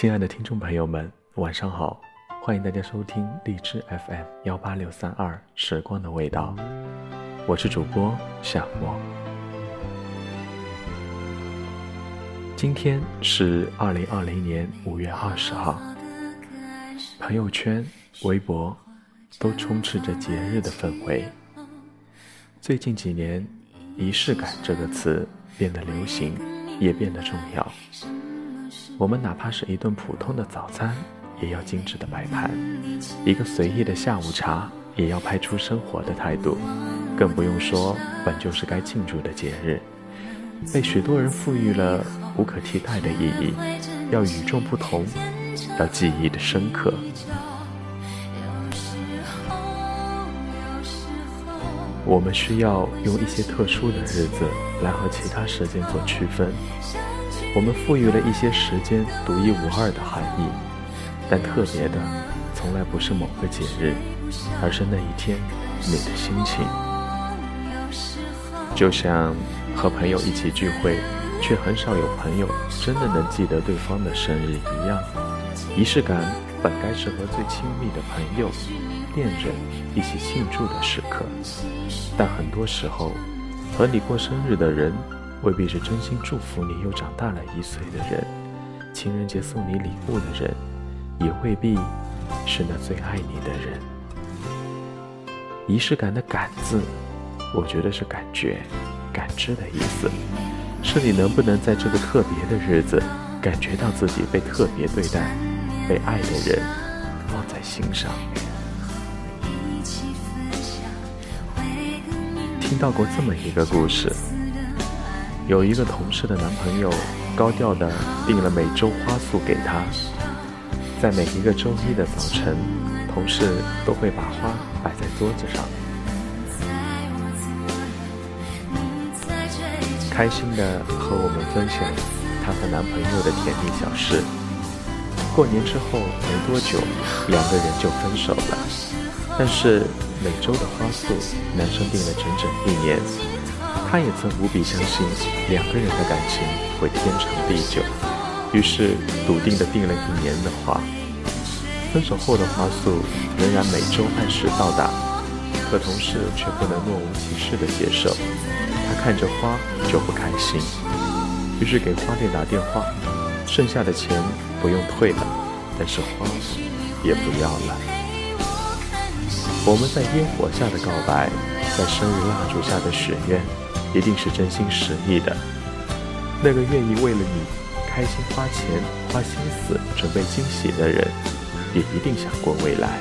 亲爱的听众朋友们，晚上好！欢迎大家收听荔枝 FM 幺八六三二《时光的味道》，我是主播夏沫。今天是二零二零年五月二十号，朋友圈、微博都充斥着节日的氛围。最近几年，“仪式感”这个词变得流行，也变得重要。我们哪怕是一顿普通的早餐，也要精致的摆盘；一个随意的下午茶，也要拍出生活的态度。更不用说本就是该庆祝的节日，被许多人赋予了无可替代的意义，要与众不同，要记忆的深刻。我们需要用一些特殊的日子来和其他时间做区分。我们赋予了一些时间独一无二的含义，但特别的从来不是某个节日，而是那一天你的心情。就像和朋友一起聚会，却很少有朋友真的能记得对方的生日一样。仪式感本该是和最亲密的朋友、恋人一起庆祝的时刻，但很多时候，和你过生日的人。未必是真心祝福你又长大了一岁的人，情人节送你礼物的人，也未必是那最爱你的人。仪式感的“感”字，我觉得是感觉、感知的意思，是你能不能在这个特别的日子，感觉到自己被特别对待，被爱的人放在心上。听到过这么一个故事。有一个同事的男朋友高调的订了每周花束给她，在每一个周一的早晨，同事都会把花摆在桌子上，开心的和我们分享她和男朋友的甜蜜小事。过年之后没多久，两个人就分手了，但是每周的花束，男生订了整整一年。他也曾无比相信两个人的感情会天长地久，于是笃定地订了一年的花。分手后的花束仍然每周按时到达，可同事却不能若无其事地接受。他看着花就不开心，于是给花店打电话，剩下的钱不用退了，但是花也不要了。我们在烟火下的告白，在生日蜡烛下的许愿。一定是真心实意的。那个愿意为了你开心花钱、花心思准备惊喜的人，也一定想过未来。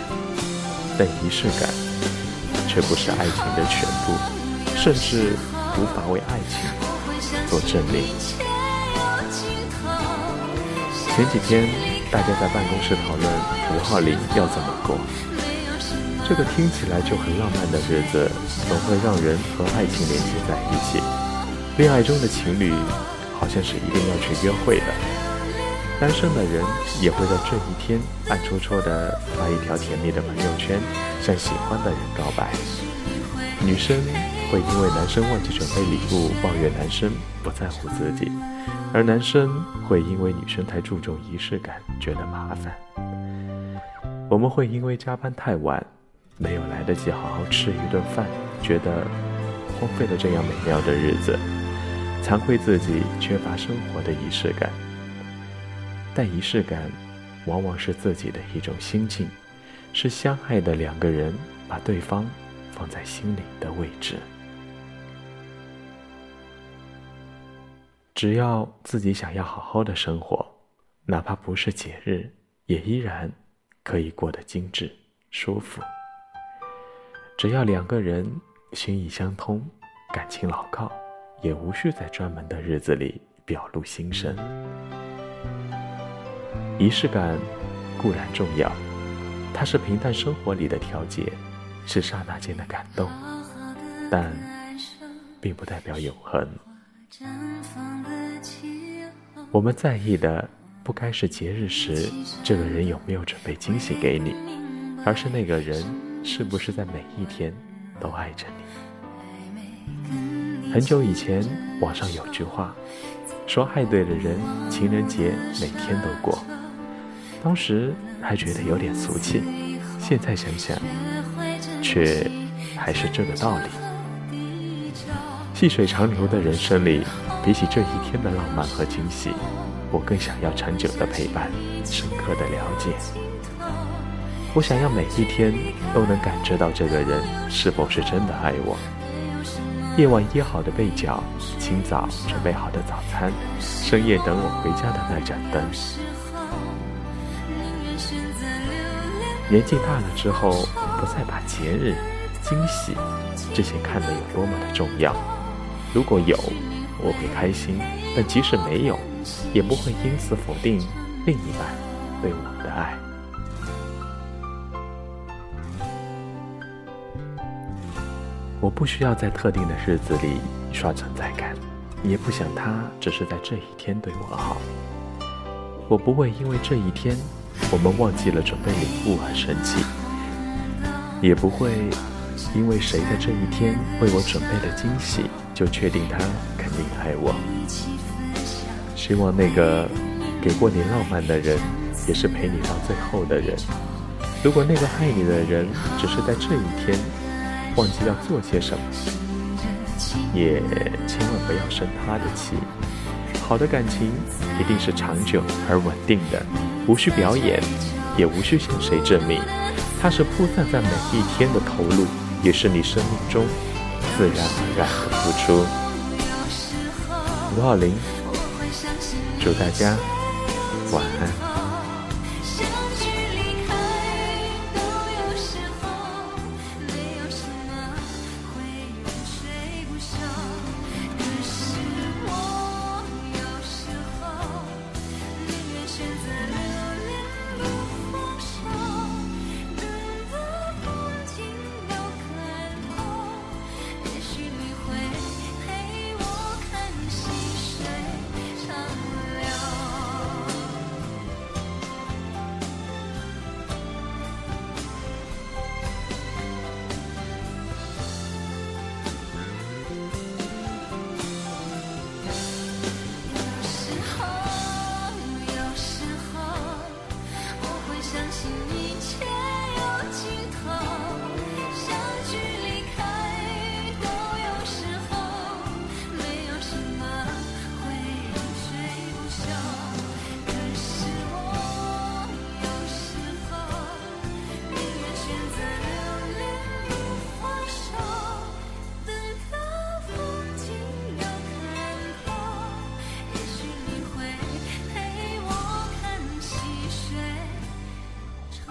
但仪式感却不是爱情的全部，甚至无法为爱情做证明。前几天，大家在办公室讨论五号零要怎么过。这个听起来就很浪漫的日子，总会让人和爱情联系在一起。恋爱中的情侣，好像是一定要去约会的。单身的人也会在这一天暗戳戳地发一条甜蜜的朋友圈，向喜欢的人告白。女生会因为男生忘记准备礼物抱怨男生不在乎自己，而男生会因为女生太注重仪式感觉得麻烦。我们会因为加班太晚。没有来得及好好吃一顿饭，觉得荒废了这样美妙的日子，惭愧自己缺乏生活的仪式感。但仪式感，往往是自己的一种心境，是相爱的两个人把对方放在心里的位置。只要自己想要好好的生活，哪怕不是节日，也依然可以过得精致、舒服。只要两个人心意相通，感情牢靠，也无需在专门的日子里表露心声。仪式感固然重要，它是平淡生活里的调节，是刹那间的感动，但并不代表永恒。我们在意的不该是节日时这个人有没有准备惊喜给你，而是那个人。是不是在每一天都爱着你？很久以前，网上有句话说：“爱对的人，情人节每天都过；当时还觉得有点俗气，现在想想，却还是这个道理。细水长流的人生里，比起这一天的浪漫和惊喜，我更想要长久的陪伴，深刻的了解。我想要每一天都能感知到这个人是否是真的爱我。夜晚掖好的被角，清早准备好的早餐，深夜等我回家的那盏灯。年纪大了之后，不再把节日、惊喜这些看得有多么的重要。如果有，我会开心；但即使没有，也不会因此否定另一半对我的爱。我不需要在特定的日子里刷存在感，也不想他只是在这一天对我好。我不会因为这一天我们忘记了准备礼物而生气，也不会因为谁在这一天为我准备了惊喜就确定他肯定爱我。希望那个给过你浪漫的人，也是陪你到最后的人。如果那个爱你的人只是在这一天，忘记要做些什么，也千万不要生他的气。好的感情一定是长久而稳定的，无需表演，也无需向谁证明。它是铺散在每一天的投入，也是你生命中自然而然的付出。五二零，祝大家晚安。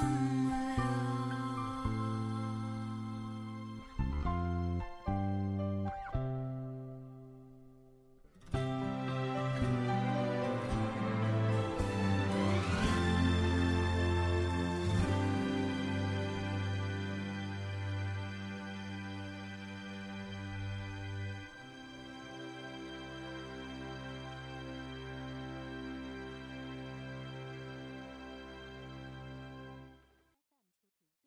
Mm-hmm.